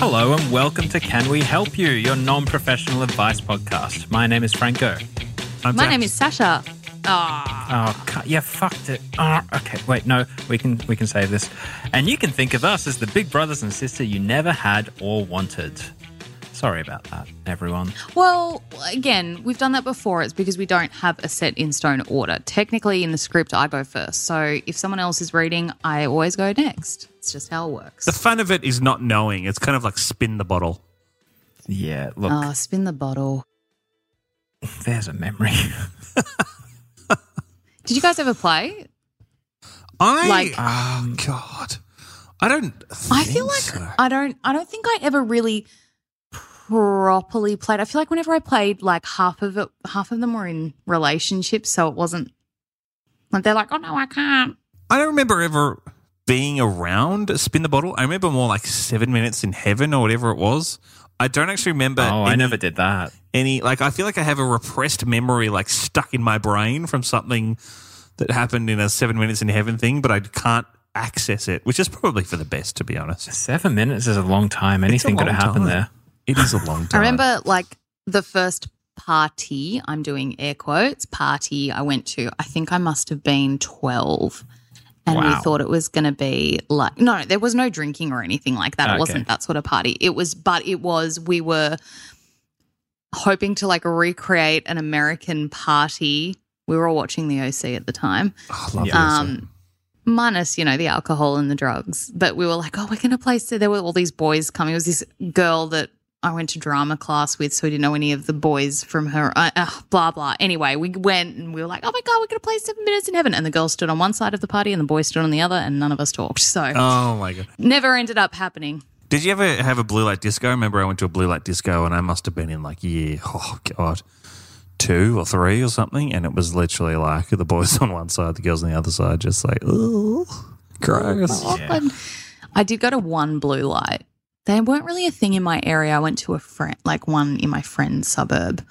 Hello and welcome to Can We Help You, your non professional advice podcast. My name is Franco. I'm My Zach. name is Sasha. Oh, cu- yeah, fucked it. Oh, okay, wait, no, we can we can save this. And you can think of us as the big brothers and sister you never had or wanted. Sorry about that, everyone. Well, again, we've done that before. It's because we don't have a set in stone order. Technically, in the script, I go first. So if someone else is reading, I always go next. It's just how it works. The fun of it is not knowing. It's kind of like spin the bottle. Yeah, look, Oh, spin the bottle. there's a memory. Did you guys ever play? I Like- oh god, I don't. I feel like so. I don't. I don't think I ever really properly played. I feel like whenever I played, like half of it, half of them were in relationships, so it wasn't like they're like, oh no, I can't. I don't remember ever being around spin the bottle. I remember more like seven minutes in heaven or whatever it was. I don't actually remember. oh, I never did that. any like I feel like I have a repressed memory like stuck in my brain from something that happened in a seven minutes in heaven thing, but I can't access it, which is probably for the best, to be honest. Seven minutes is a long time. Anything could long have happened time. there. It is a long I remember like the first party, I'm doing air quotes, party I went to, I think I must have been 12. And we thought it was going to be like, no, there was no drinking or anything like that. Okay. It wasn't that sort of party. It was, but it was, we were hoping to like recreate an American party. We were all watching the OC at the time. Oh, I love. Um, minus, you know, the alcohol and the drugs. But we were like, oh, we're going to play. So there were all these boys coming. It was this girl that I went to drama class with, so we didn't know any of the boys from her. Uh, uh, blah blah. Anyway, we went and we were like, oh my god, we're going to play Seven Minutes in Heaven. And the girl stood on one side of the party, and the boy stood on the other, and none of us talked. So Oh my god! never ended up happening. Did you ever have a blue light disco? I remember I went to a blue light disco, and I must have been in like year oh god, two or three or something, and it was literally like the boys on one side, the girls on the other side, just like oh, gross. Awkward. I did go to one blue light. They weren't really a thing in my area. I went to a friend, like one in my friend's suburb.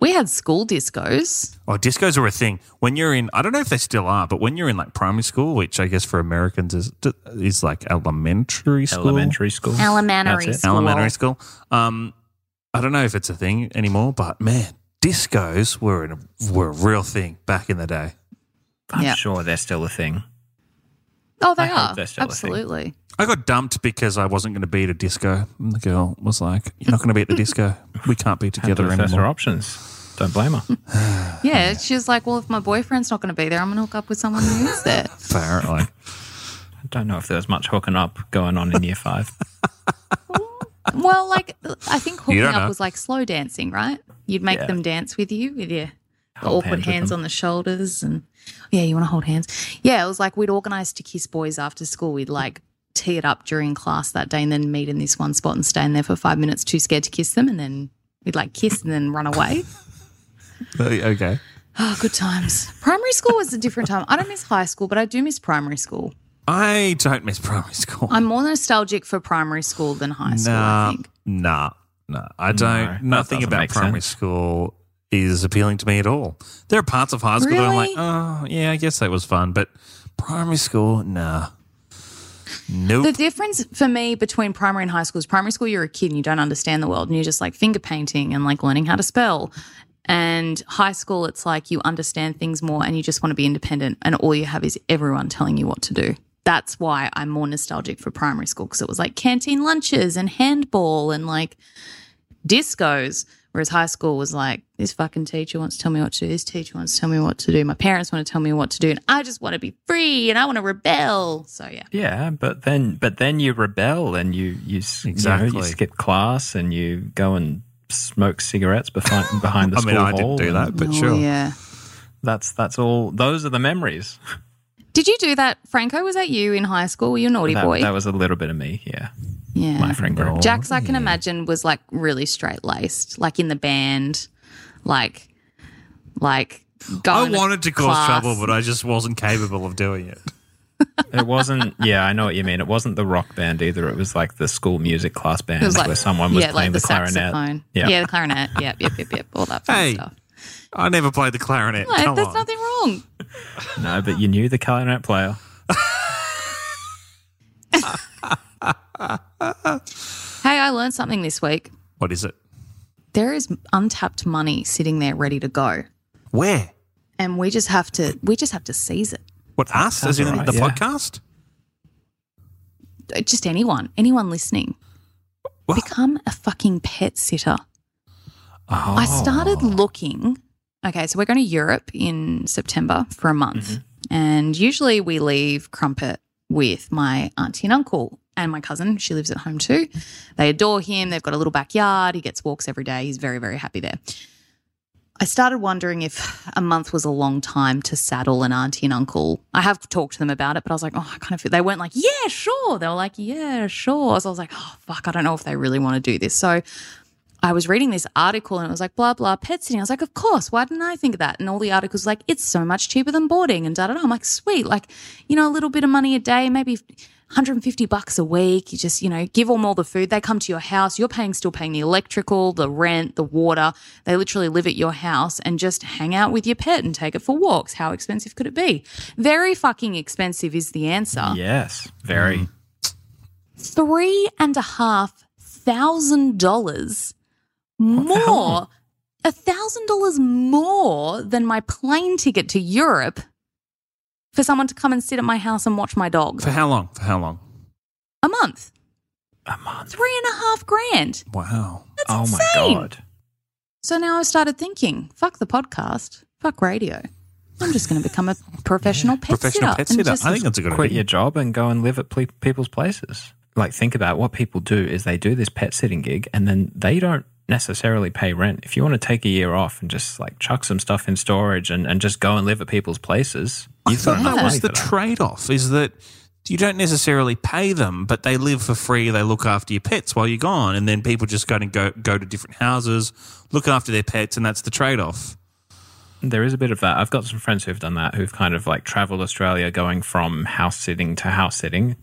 We had school discos. Oh, discos are a thing. When you're in, I don't know if they still are, but when you're in like primary school, which I guess for Americans is is like elementary school, Elementary school. Elementary school. elementary school. Um, I don't know if it's a thing anymore, but man, discos were in a, were a real thing back in the day. I'm Yeah. sure they're still a thing. Oh, they I hope are. they're still a thing. Absolutely. I got dumped because I wasn't going to be at a disco. And the girl was like, "You're not going to be at the disco. We can't be Had together to assess her anymore." options. Don't blame her. Yeah, she was like, "Well, if my boyfriend's not going to be there, I'm going to hook up with someone who is there." Apparently, I don't know if there was much hooking up going on in year five. well, like I think hooking up know. was like slow dancing, right? You'd make Yeah. them dance with you with your Hold awkward hands hands on the shoulders, and yeah, you want to hold hands. Yeah, it was like we'd organise to kiss boys after school. We'd like tee it up during class that day and then meet in this one spot and stay in there for five minutes, too scared to kiss them, and then we'd like kiss and then run away. okay. Oh, good times. Primary school was a different time. I don't miss high school, but I do miss primary school. I don't miss primary school. I'm more nostalgic for primary school than high school, I nah, think. nah, nah. I don't. that nothing about primary sense. school is appealing to me at all. There are parts of high school that I'm like, oh yeah, I guess that was fun, but primary school, nah. Nope. The difference for me between primary and high school is primary school, you're a kid and you don't understand the world and you're just like finger painting and like learning how to spell. And high school, it's like you understand things more and you just want to be independent and all you have is everyone telling you what to do. That's why I'm more nostalgic for primary school because it was like canteen lunches and handball and like discos. Whereas high school was like, this fucking teacher wants to tell me what to do. This teacher wants to tell me what to do. My parents want to tell me what to do. And I just want to be free and I want to rebel. So, yeah. Yeah, but then but then you rebel and you you, s- you, know, you skip class and you go and smoke cigarettes behind behind the I school mean, I didn't do that, but Oh, sure. Yeah. That's that's all. Those are the memories. Did you do that, Franco? Was that you in high school? Were you a naughty That, boy? that was a little bit of me. Yeah, yeah. my friend group. Jax, I can imagine, was like really straight laced, like in the band, like, like I wanted to cause class. trouble, but I just wasn't capable of doing it. It wasn't. Yeah, I know what you mean. It wasn't the rock band either. It was like the school music class band like where someone was yeah, playing like the, clarinet. Yeah. yeah, the clarinet. Yep, yep, yep, yep. All that fun Hey, stuff. I never played the clarinet. Like, Come there's on. nothing wrong. No, but you knew the clarinet player. Hey, I learned something this week. What is it? There is untapped money sitting there ready to go, Where? and we just have to. We just have to seize it. What us? As in right, the yeah. podcast? Uh, Just anyone, anyone listening. What? Become a fucking pet sitter. I started looking. Okay, so we're going to Europe in September for a month. And usually we leave Crumpet with my auntie and uncle and my cousin. She lives at home too. They adore him. They've got a little backyard. He gets walks every day. He's very, very happy there. I started wondering if a month was a long time to saddle an auntie and uncle. I have talked to them about it, but I was like, oh, I kind of feel they weren't like, yeah, sure. They were like, yeah, sure. So I was like, oh, fuck, I don't know if they really want to do this. So I was reading this article and it was like, blah, blah, pet sitting. I was like, of course, why didn't I think of that? And all the articles like, it's so much cheaper than boarding and da da da. I'm like, sweet. Like, you know, a little bit of money a day, maybe 150 bucks a week. You just, you know, give them all the food. They come to your house. You're paying, still paying the electrical, the rent, the water. They literally live at your house and just hang out with your pet and take it for walks. How expensive could it be? Very fucking expensive is the answer Yes, very. Mm. three and a half thousand dollars more, a thousand dollars more than my plane ticket to Europe for someone to come and sit at my house and watch my dog. For how long? For how long? A month, A month. three and a half grand. Wow. That's Oh my insane. god. So now I started thinking, fuck the podcast, fuck radio. I'm just going to become a professional pet Professional sitter. pet and sitter. just- I think that's a good Quit idea. your job and go and live at ple- people's places. Like, think about what people do is they do this pet sitting gig and then they don't necessarily pay rent. If you want to take a year off and just like chuck some stuff in storage and, and just go and live at people's places, I you've thought enough that was the trade off is that you don't necessarily pay them, but they live for free. They look after your pets while you're gone. And then people just go and go, go to different houses, look after their pets, and that's the trade off. There is a bit of that. I've got some friends who've done that, who've kind of like traveled Australia going from house sitting to house sitting.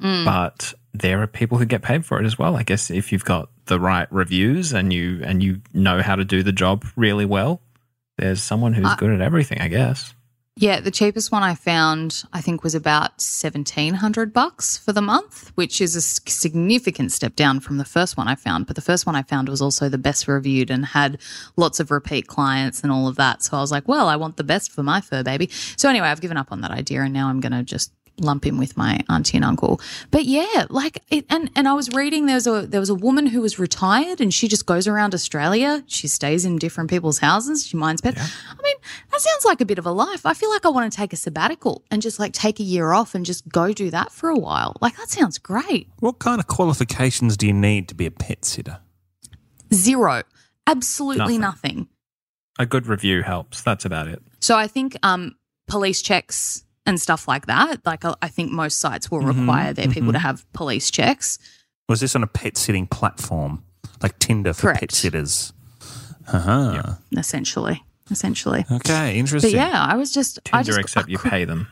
Mm. But there are people who get paid for it as well. I guess if you've got the right reviews and you and you know how to do the job really well, there's someone who's good at everything, I guess. Yeah, the cheapest one I found, I think, was about seventeen hundred bucks for the month, which is a significant step down from the first one I found. But the first one I found was also the best reviewed and had lots of repeat clients and all of that. So I was like, well, I want the best for my fur baby. So anyway, I've given up on that idea, and now I'm going to just lump in with my auntie and uncle. But yeah, like it, and and I was reading there was a there was a woman who was retired and she just goes around Australia. She stays in different people's houses. She minds pets. I mean, that sounds like a bit of a life. I feel like I want to take a sabbatical and just like take a year off and just go do that for a while. Like that sounds great. What kind of qualifications do you need to be a pet sitter? Zero. Absolutely Nothing. nothing. A good review helps. That's about it. So I think um, police checks and stuff like that. Like I I think most sites will Mm-hmm, require their people to have police checks. Was this on a pet sitting platform like Tinder for pet sitters? Uh huh. Yeah. Essentially, essentially. Okay, interesting. But yeah, I was just I Tinder, just, except I you pay them.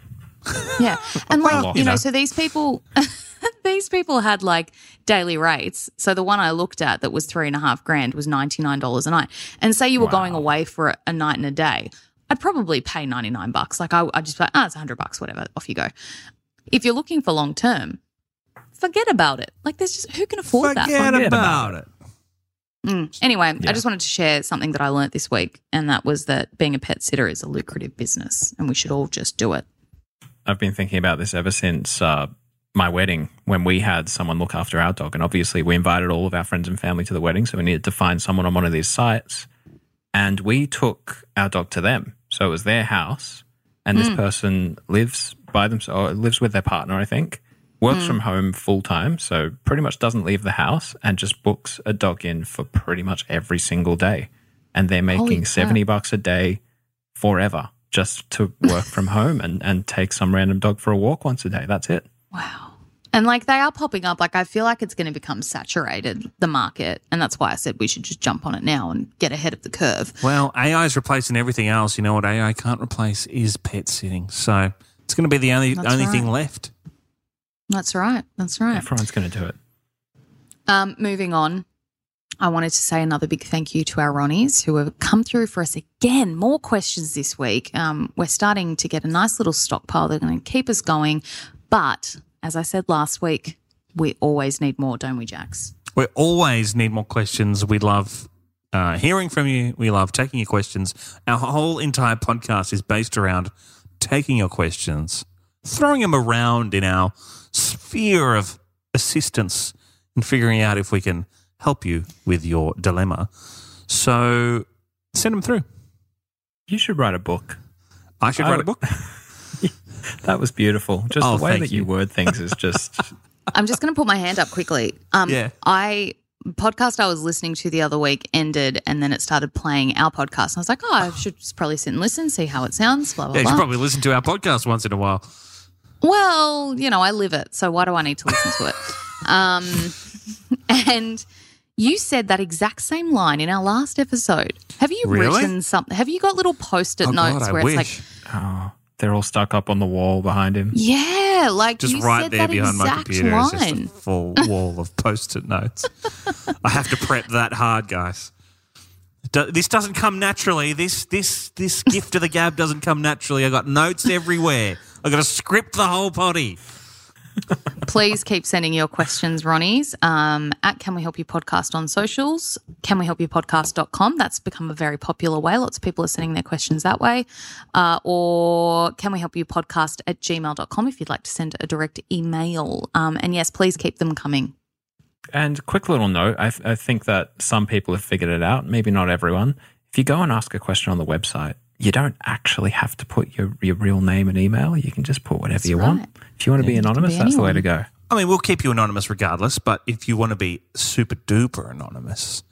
Yeah. And like, Well, you know, you know. so these people these people had like daily rates. So the one I looked at that was three and a half grand was ninety nine dollars a night. And say you were going away for a night and a day, I'd probably pay ninety nine bucks. Like I I'd just be like, ah, it's hundred bucks, whatever, off you go. If you're looking for long term, forget about it. Like there's just who can afford that? Forget Forget about it. Mm. Anyway, Yeah. I just wanted to share something that I learnt this week, and that was that being a pet sitter is a lucrative business, and we should all just do it. I've been thinking about this ever since uh, my wedding when we had someone look after our dog. And obviously, we invited all of our friends and family to the wedding. So we needed to find someone on one of these sites. And we took our dog to them. So it was their house. And this hmm. person lives by themselves, lives with their partner, I think, works hmm. from home full time. So pretty much doesn't leave the house and just books a dog in for pretty much every single day. And they're making 70 bucks a day forever just to work from home and, and take some random dog for a walk once a day. That's it. Wow. And like they are popping up. Like I feel like it's going to become saturated, the market. And that's why I said we should just jump on it now and get ahead of the curve. Well, AI is replacing everything else. You know what AI can't replace is pet sitting. So it's going to be the only That's only thing left. That's right. That's right. Everyone's going to do it. Um, moving on, I wanted to say another big thank you to our Ronnies who have come through for us again. More questions this week. Um, we're starting to get a nice little stockpile. They're going to keep us going. But as I said last week, we always need more, don't we, Jax? We always need more questions. We love uh, hearing from you. We love taking your questions. Our whole entire podcast is based around taking your questions, throwing them around in our sphere of assistance and figuring out if we can help you with your dilemma. So send them through. You should write a book. I should I write a book. That was beautiful. Just Oh, the way that you you. word things is just. I'm just going to put my hand up quickly. Um, Yeah. I podcast I was listening to the other week ended, and then it started playing our podcast. And I was like, oh, I should just probably sit and listen, see how it sounds. Blah blah Yeah, you blah. should probably listen to our podcast once in a while. Well, you know, I live it, so why do I need to listen to it? Um, and you said that exact same line in our last episode. Have you Really? written something? Have you got little post-it Oh, notes God, I where it's wish. like, Oh, they're all stuck up on the wall behind him. yeah, like just you right said there that behind my computer is just a full wall of post-it notes. I have to prep that hard, guys. Do- This doesn't come naturally. This this this gift of the gab doesn't come naturally. I got notes everywhere. I got to script the whole potty. Please keep sending your questions, Ronnie's, um, at Can We Help You Podcast on socials, canwehelpyoupodcast.com. That's become a very popular way. Lots of people are sending their questions that way. Uh, or Can We Help You Podcast at gmail.com if you'd like to send a direct email. Um, and yes, please keep them coming. And quick little note I, I think that some people have figured it out, maybe not everyone. If you go and ask a question on the website, you don't actually have to put your, your real name and email. You can just put whatever That's you right. want. If you want to be anonymous, be that's the way to go. I mean, we'll keep you anonymous regardless. But if you want to be super duper anonymous,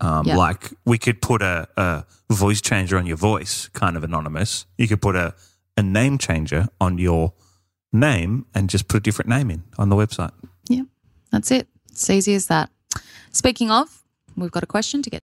um, Yeah. like we could put a, a voice changer on your voice, kind of anonymous. You could put a, a name changer on your name and just put a different name in on the website. Yeah, that's it. It's easy as that. Speaking of, we've got a question to get.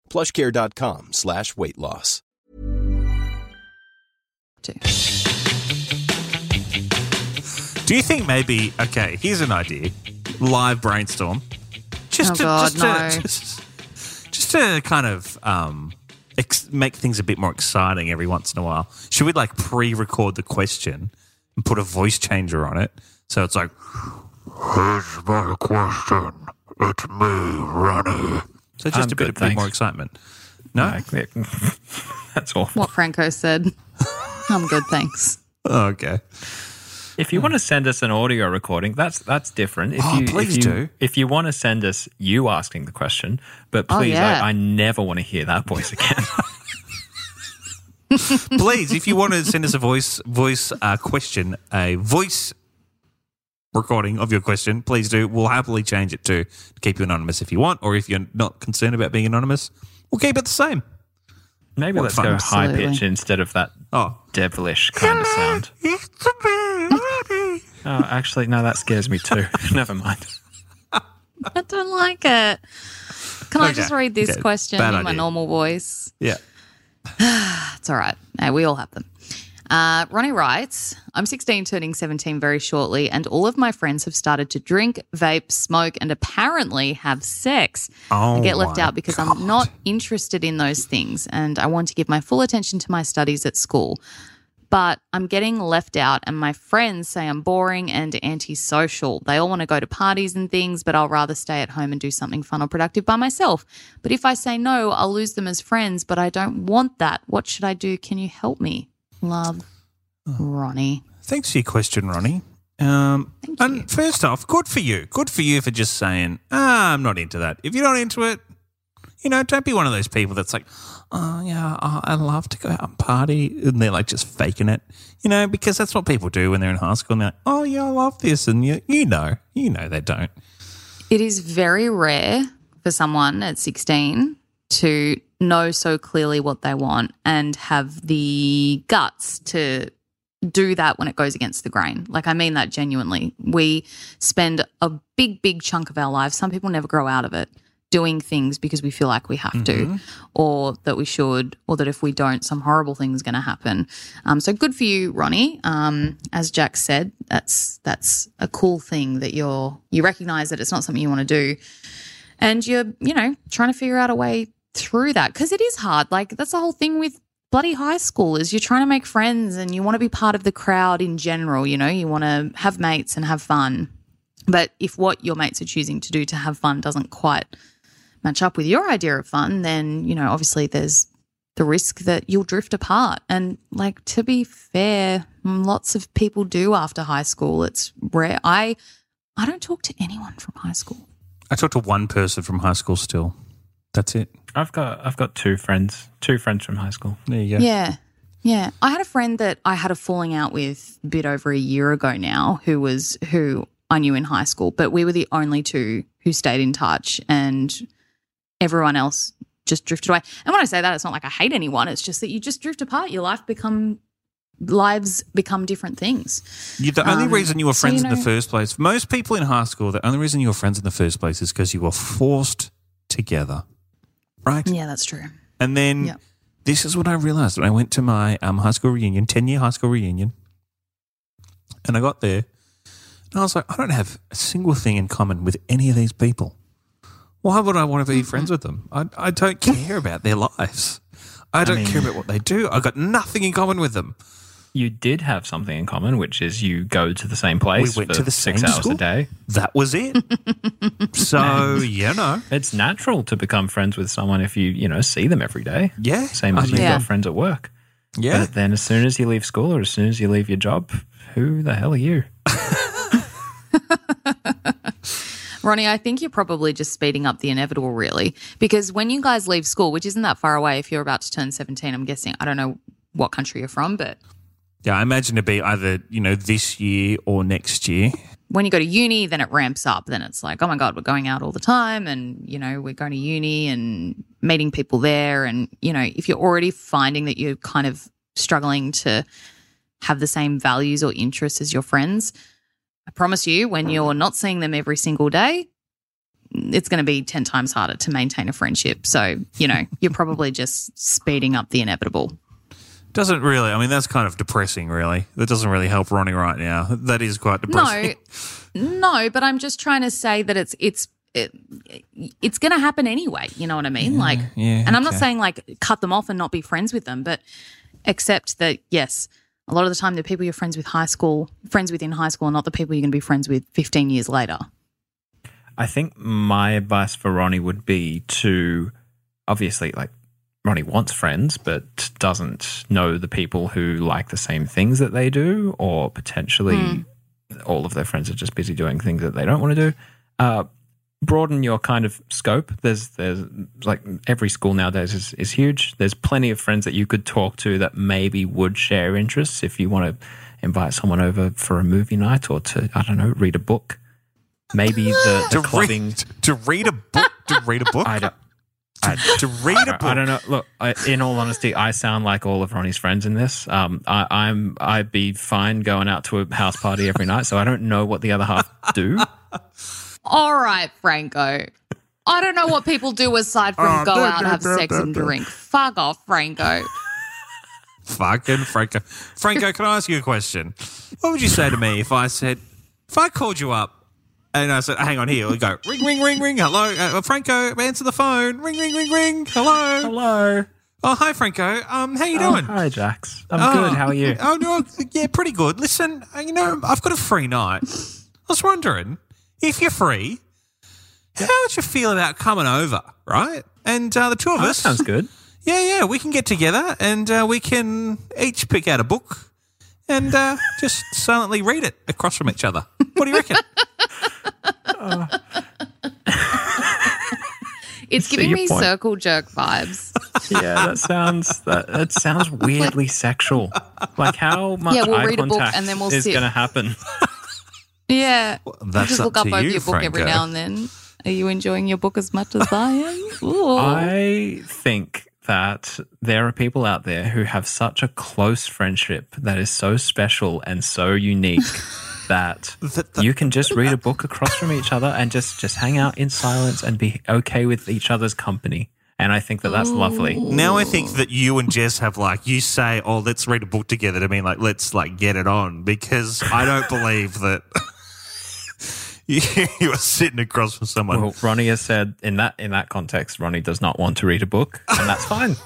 plushcare.com slash weight loss. Do you think maybe? Okay, here's an idea. Live brainstorm. Just Oh, to God, just to no. just, just to kind of um, ex- make things a bit more exciting every once in a while. Should we like pre-record the question and put a voice changer on it so it's like. Here's my question. It's me, Ronnie. So just I'm a bit, good, a bit more excitement. No. That's all. What Franco said. I'm good, thanks. Oh, okay. If you want to send us an audio recording, that's that's different. If Oh, you, please if you, do. If you want to send us you asking the question, but Oh, please, yeah. I, I never want to hear that voice again. please, if you want to send us a voice voice uh, question, a voice recording of your question, please do. We'll happily change it to keep you anonymous if you want, or if you're not concerned about being anonymous, we'll keep it the same. Maybe What let's fun. go high pitch instead of that Oh, devilish kind of sound. Oh, actually, no, that scares me too. Never mind. I don't like it. Can I just read this Okay. question Bad in my normal voice? yeah. It's all right. We all have them. Uh, Ronnie writes, I'm 16, turning 17 very shortly, and all of my friends have started to drink, vape, smoke, and apparently have sex. Oh I Oh get left out because I'm not interested in those things, and I want to give my full attention to my studies at school. But I'm getting left out, and my friends say I'm boring and antisocial. They all want to go to parties and things, but I'll rather stay at home and do something fun or productive by myself. But if I say no, I'll lose them as friends, but I don't want that. What should I do? Can you help me? Love, Ronnie. Thanks for your question, Ronnie. Um, Thank you. and first off, good for you. Good for you for just saying, ah, I'm not into that. If you're not into it, you know, don't be one of those people that's like, oh, yeah, oh, I love to go out and party. And they're like just faking it, you know, because that's what people do when they're in high school. And they're like, oh, yeah, I love this. And you, you know, you know they don't. It is very rare for someone at 16 to know so clearly what they want and have the guts to do that when it goes against the grain. Like, I mean that genuinely. We spend a big, big chunk of our lives, some people never grow out of it, doing things because we feel like we have to, or that we should, or that if we don't, some horrible thing's going to happen. Um, so good for you, Ronnie. Um, as Jax said, that's that's a cool thing that you're you recognize that it's not something you want to do, and you're you know trying to figure out a way through that because it is hard. Like that's the whole thing with bloody high school is you're trying to make friends and you want to be part of the crowd in general. You know, you want to have mates and have fun. But if what your mates are choosing to do to have fun doesn't quite match up with your idea of fun, then, you know, obviously there's the risk that you'll drift apart. And like to be fair, lots of people do after high school. It's rare. I I don't talk to anyone from high school. I talked to one person from high school still. That's it. I've got I've got two friends, two friends from high school. There you go. Yeah. Yeah. I had a friend that I had a falling out with a bit over a year ago now who was who I knew in high school, but we were the only two who stayed in touch and everyone else just drifted away. And when I say that, it's not like I hate anyone. It's just that you just drift apart. Your life become lives become different things. You, the only Um, reason you were so, friends you in the first place, most people in high school, the only reason you were friends in the first place is because you were forced together, right? Yeah, that's true. And then Yeah. this is what I realized when I went to my um, high school reunion, 10 year high school reunion. And I got there and I was like, I don't have a single thing in common with any of these people. Why would I want to be friends with them? I, I don't care about their lives. I don't mean- care about what they do. I've got nothing in common with them. You did have something in common, which is you go to the same place We went for to the six same hours school? a day. That was it. so, you know, It's natural to become friends with someone if you you know see them every day. yeah. Same I as you've Yeah. got friends at work. Yeah. But then as soon as you leave school or as soon as you leave your job, who the hell are you? Ronnie, I think you're probably just speeding up the inevitable, really, because when you guys leave school, which isn't that far away, if you're about to turn 17, I'm guessing, I don't know what country you're from, but Yeah, I imagine it'd be either, you know, this year or next year. when you go to uni, then it ramps up. Then it's like, oh my God, we're going out all the time. And, you know, we're going to uni and meeting people there. And, you know, if you're already finding that you're kind of struggling to have the same values or interests as your friends, I promise you, when you're not seeing them every single day, it's going to be 10 times harder to maintain a friendship. So, you know, you're probably just speeding up the inevitable. Doesn't really. I mean, that's kind of depressing, really. That doesn't really help Ronnie right now. That is quite depressing. No, no, but I'm just trying to say that it's it's it, it's going to happen anyway. You know what I mean? like, yeah, and I'm not saying like cut them off and not be friends with them, but accept that yes, a lot of the time the people you're friends with high school, friends with in high school, are not the people you're going to be friends with 15 years later. I think my advice for Ronnie would be to obviously like Ronnie wants friends, but doesn't know the people who like the same things that they do, or potentially all of their friends are just busy doing things that they don't want to do. Uh, broaden your kind of scope. There's there's like every school nowadays is, is huge. There's plenty of friends that you could talk to that maybe would share interests if you want to invite someone over for a movie night or to I don't know read a book. Maybe the, the to clubbing. read to read a book. To read a book. I don't. To read a book. I don't know. Look, I, in all honesty, I sound like all of Ronnie's friends in this. Um, I, I'm I'd be fine going out to a house party every night, so I don't know what the other half do. All right, Franco. I don't know what people do aside from Oh, go no, out, no, have no, sex, no, and no. drink. Fuck off, Franco. Fucking Franco. Franco, can I ask you a question? What would you say to me if I said, if I called you up and I said, hang on here, we go, ring, ring, ring, ring, hello, uh, Franco, answer the phone, ring, ring, ring, ring, hello. Hello. Oh, hi, Franco. Um, how you Oh, doing? hi, Jax. I'm Oh, good. How are you? Oh, no, yeah, pretty good. Listen, uh, you know, I've got a free night. I was wondering if you're free, how would you feel about coming over, right? And uh, the two of Oh, that us. sounds good. Yeah, yeah, we can get together and uh, we can each pick out a book and uh, just silently read it across from each other. What do you reckon? It's giving me point. circle jerk vibes. Yeah, that sounds that, that sounds weirdly sexual. Like how much Yeah, we'll eye read a book and then we'll is sit. going to happen? Yeah. that's just up look up to over you, your book every now and then. Are you enjoying your book as much as I am? Ooh. I think that there are people out there who have such a close friendship that is so special and so unique that you can just read a book across from each other and just just hang out in silence and be okay with each other's company. And I think that that's lovely. Now I think that you and Jess have like you say, "Oh, let's read a book together." To mean like, let's like get it on because I don't believe that you, you are sitting across from someone. Well, Ronnie has said in that in that context, Ronnie does not want to read a book, and that's fine.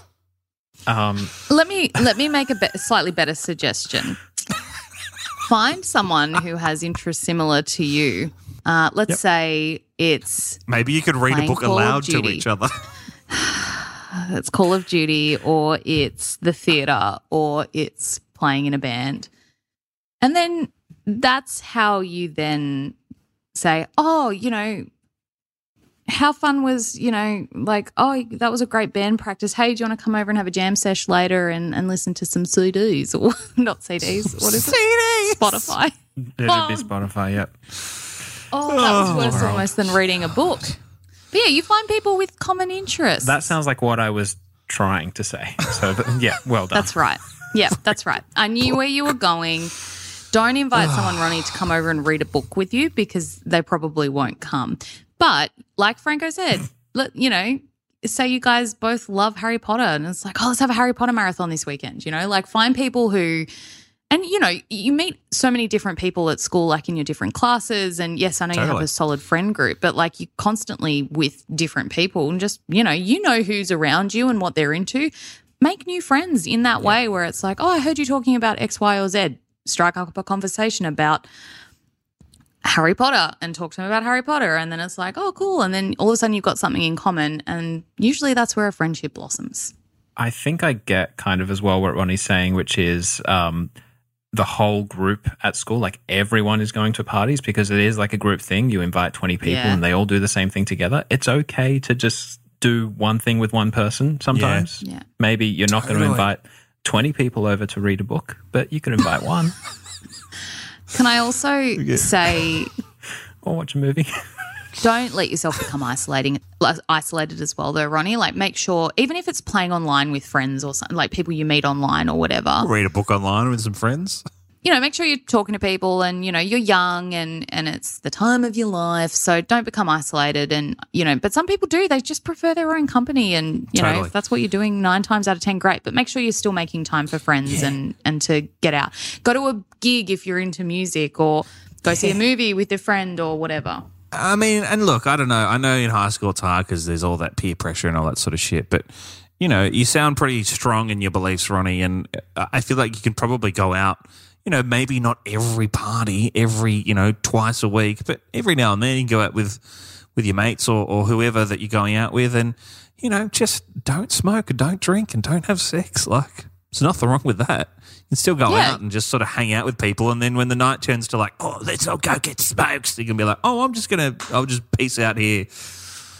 Um, Let me let me make a be- slightly better suggestion. Find someone who has interests similar to you. Uh, let's Yep. say it's Maybe you could read a book Call aloud to each other. it's Call of Duty or it's the theater or it's playing in a band. And then that's how you then say, oh, you know, how fun was, you know, like, oh, that was a great band practice. Hey, do you want to come over and have a jam sesh later and, and listen to some CDs or not CDs? What is it? Spotify. it'd be Spotify. Yep. Oh, that was worse oh, almost than reading a book. But yeah, you find people with common interests. That sounds like what I was trying to say. So but, yeah, well done. That's right. Yeah, that's right. I knew where you were going. Don't invite someone, Ronnie, to come over and read a book with you because they probably won't come. But like Franco said, let you know, say you guys both love Harry Potter, and it's like, oh, let's have a Harry Potter marathon this weekend. You know, like find people who. And you know, you meet so many different people at school, like in your different classes. And yes, I know you have a solid friend group, but like you're constantly with different people and just, you know, you know who's around you and what they're into. Make new friends in that way where it's like, oh, I heard you talking about X, Y, or Z. Strike up a conversation about Harry Potter and talk to them about Harry Potter. And then it's like, oh, cool. And then all of a sudden you've got something in common. And usually that's where a friendship blossoms. I think I get kind of as well what Ronnie's saying, which is um, the whole group at school, like everyone is going to parties because it is like a group thing. You invite 20 people Yeah. and they all do the same thing together. It's okay to just do one thing with one person sometimes. Yeah. Maybe you're not going to invite 20 people over to read a book, but you could invite one Can I also say, or watch a movie. don't let yourself become isolating isolated as well though ronnie like make sure even if it's playing online with friends or something like people you meet online or whatever Read a book online with some friends. You know, make sure you're talking to people and, you know, you're young and, and it's the time of your life. So don't become isolated. And, you know, but some people do, they just prefer their own company. And, you know, if that's what you're doing nine times out of 10, great. But make sure you're still making time for friends and, and to get out. Go to a gig if you're into music or go see a movie with a friend or whatever. I mean, and look, I don't know. I know in high school it's hard because there's all that peer pressure and all that sort of shit. But you know, you sound pretty strong in your beliefs, Ronnie, and uh, I feel like you can probably go out. You know, maybe not every party, every you know, twice a week, but every now and then you can go out with with your mates or, or whoever that you're going out with, and you know, just don't smoke and don't drink and don't have sex. Like, there's nothing wrong with that. You can still go Yeah. out and just sort of hang out with people, and then when the night turns to like, oh, let's all go get smokes, you can be like, oh, I'm just gonna, I'll just peace out here.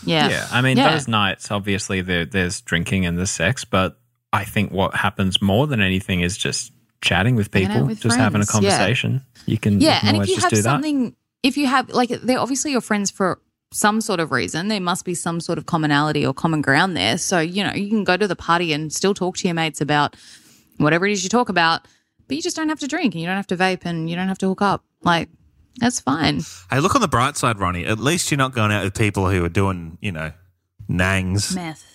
Yeah. Yeah, I mean, Yeah. those nights, obviously, there, there's drinking and there's sex, but I think what happens more than anything is just chatting with people, with just having a friends, yeah. conversation. You can, Yeah, you can and if always you just have do that. something, if you have like they're obviously your friends for some sort of reason, there must be some sort of commonality or common ground there. So you know you can go to the party and still talk to your mates about whatever it is you talk about, but you just don't have to drink and you don't have to vape and you don't have to hook up. Like that's fine. Hey, look on the bright side, Ronnie. At least you're not going out with people who are doing, you know, nangs Meth.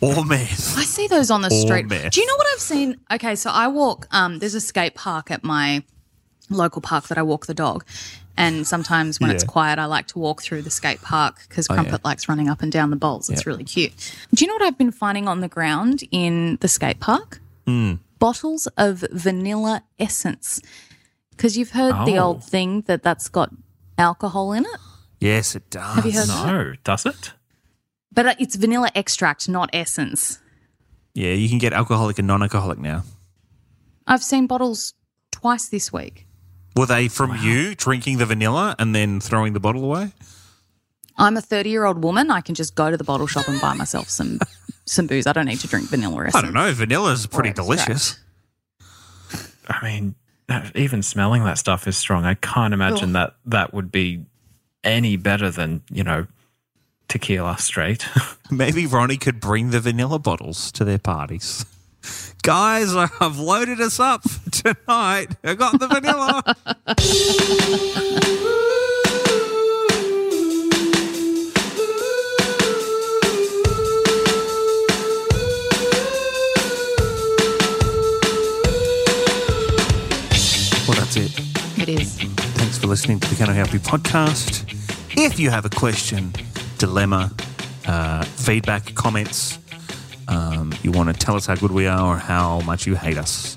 Or meth. I see those on the Or street. meth. Do you know what I've seen? Okay, so I walk. Um, there's a skate park at my local park that I walk the dog, and sometimes when it's quiet, I like to walk through the skate park because Oh, Crumpet likes running up and down the bowls. It's really cute. Do you know what I've been finding on the ground in the skate park? Hmm. Bottles of vanilla essence. Because you've heard the Oh. old thing that that's got alcohol in it, Yes, it does. Have you heard that? no, does it? But it's vanilla extract, not essence. Yeah, you can get alcoholic and non-alcoholic now. I've seen bottles twice this week. Were they from you drinking the vanilla and then throwing the bottle away? I'm a 30 year old woman. I can just go to the bottle shop and buy myself some some booze. I don't need to drink vanilla essence. I don't know. Vanilla's pretty delicious. I mean, even smelling that stuff is strong. I can't imagine that that would be any better than, you know, tequila straight. Maybe Ronnie could bring the vanilla bottles to their parties. Guys, I've loaded us up tonight. I got the vanilla. well, that's it. It is. Thanks for listening to the Can I Help You podcast. If you have a question, dilemma, uh, feedback, comments, um, you want to tell us how good we are or how much you hate us,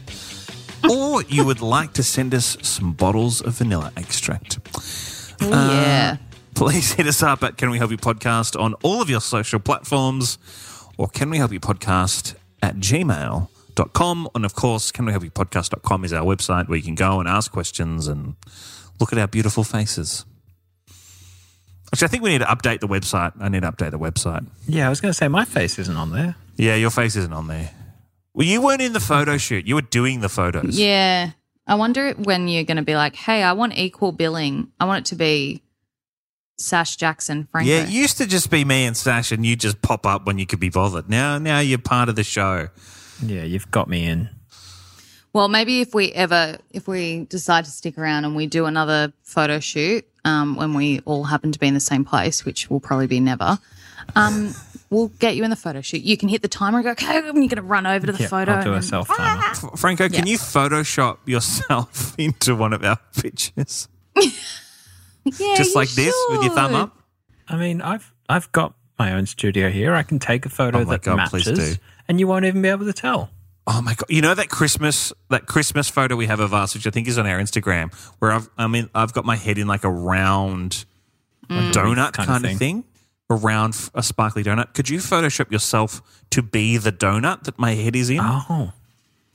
or you would like to send us some bottles of vanilla extract, Oh, yeah. please hit us up at Can We Help You Podcast on all of your social platforms or Can We Help You Podcast at gmail.com. And of course, Can We Help You Podcast.com is our website where you can go and ask questions and look at our beautiful faces. Actually, I think we need to update the website. I need to update the website. yeah, I was going to say my face isn't on there. Yeah, your face isn't on there. Well, you weren't in the photo shoot. You were doing the photos. Yeah. I wonder when you're going to be like, hey, I want equal billing. I want it to be Sash Jackson, Franco. Yeah, it used to just be me and Sash, and you just pop up when you could be bothered. Now, now you're part of the show. Yeah, you've got me in. Well, maybe if we ever, if we decide to stick around and we do another photo shoot um, when we all happen to be in the same place, which will probably be never, um, we'll get you in the photo shoot. You can hit the timer and go, okay, I'm going to run over to the Yeah, photo. I'll do a and- self timer. F- Franco, can you Photoshop yourself into one of our pictures? Yeah, Just you like this with your thumb should. up? I mean, I've I've got my own studio here. I can take a photo Oh my that God, please matches, do. and you won't even be able to tell. Oh my god! You know that Christmas that Christmas photo we have of us, which I think is on our Instagram, where I've I mean I've got my head in like a round donut kind kind, of of thing, a round f- a sparkly donut. Could you Photoshop yourself to be the donut that my head is in? Oh,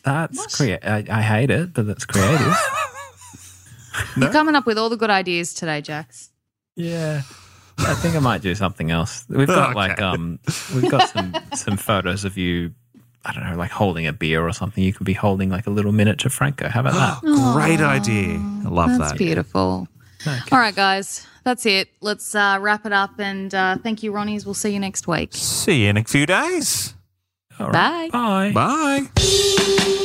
that's creative. I, I hate it, but that's creative. You're coming up with all the good ideas today, Jax. yeah, I think I might do something else. We've got Okay. like um, we've got some some photos of you. I don't know, like holding a beer or something. You could be holding like a little miniature Franco. How about that? Great idea! I love that. That's that. beautiful. All right, guys, that's it. Let's uh, wrap it up. And uh, thank you, Ronnies. We'll see you next week. See you in a few days. All right. Bye. Bye.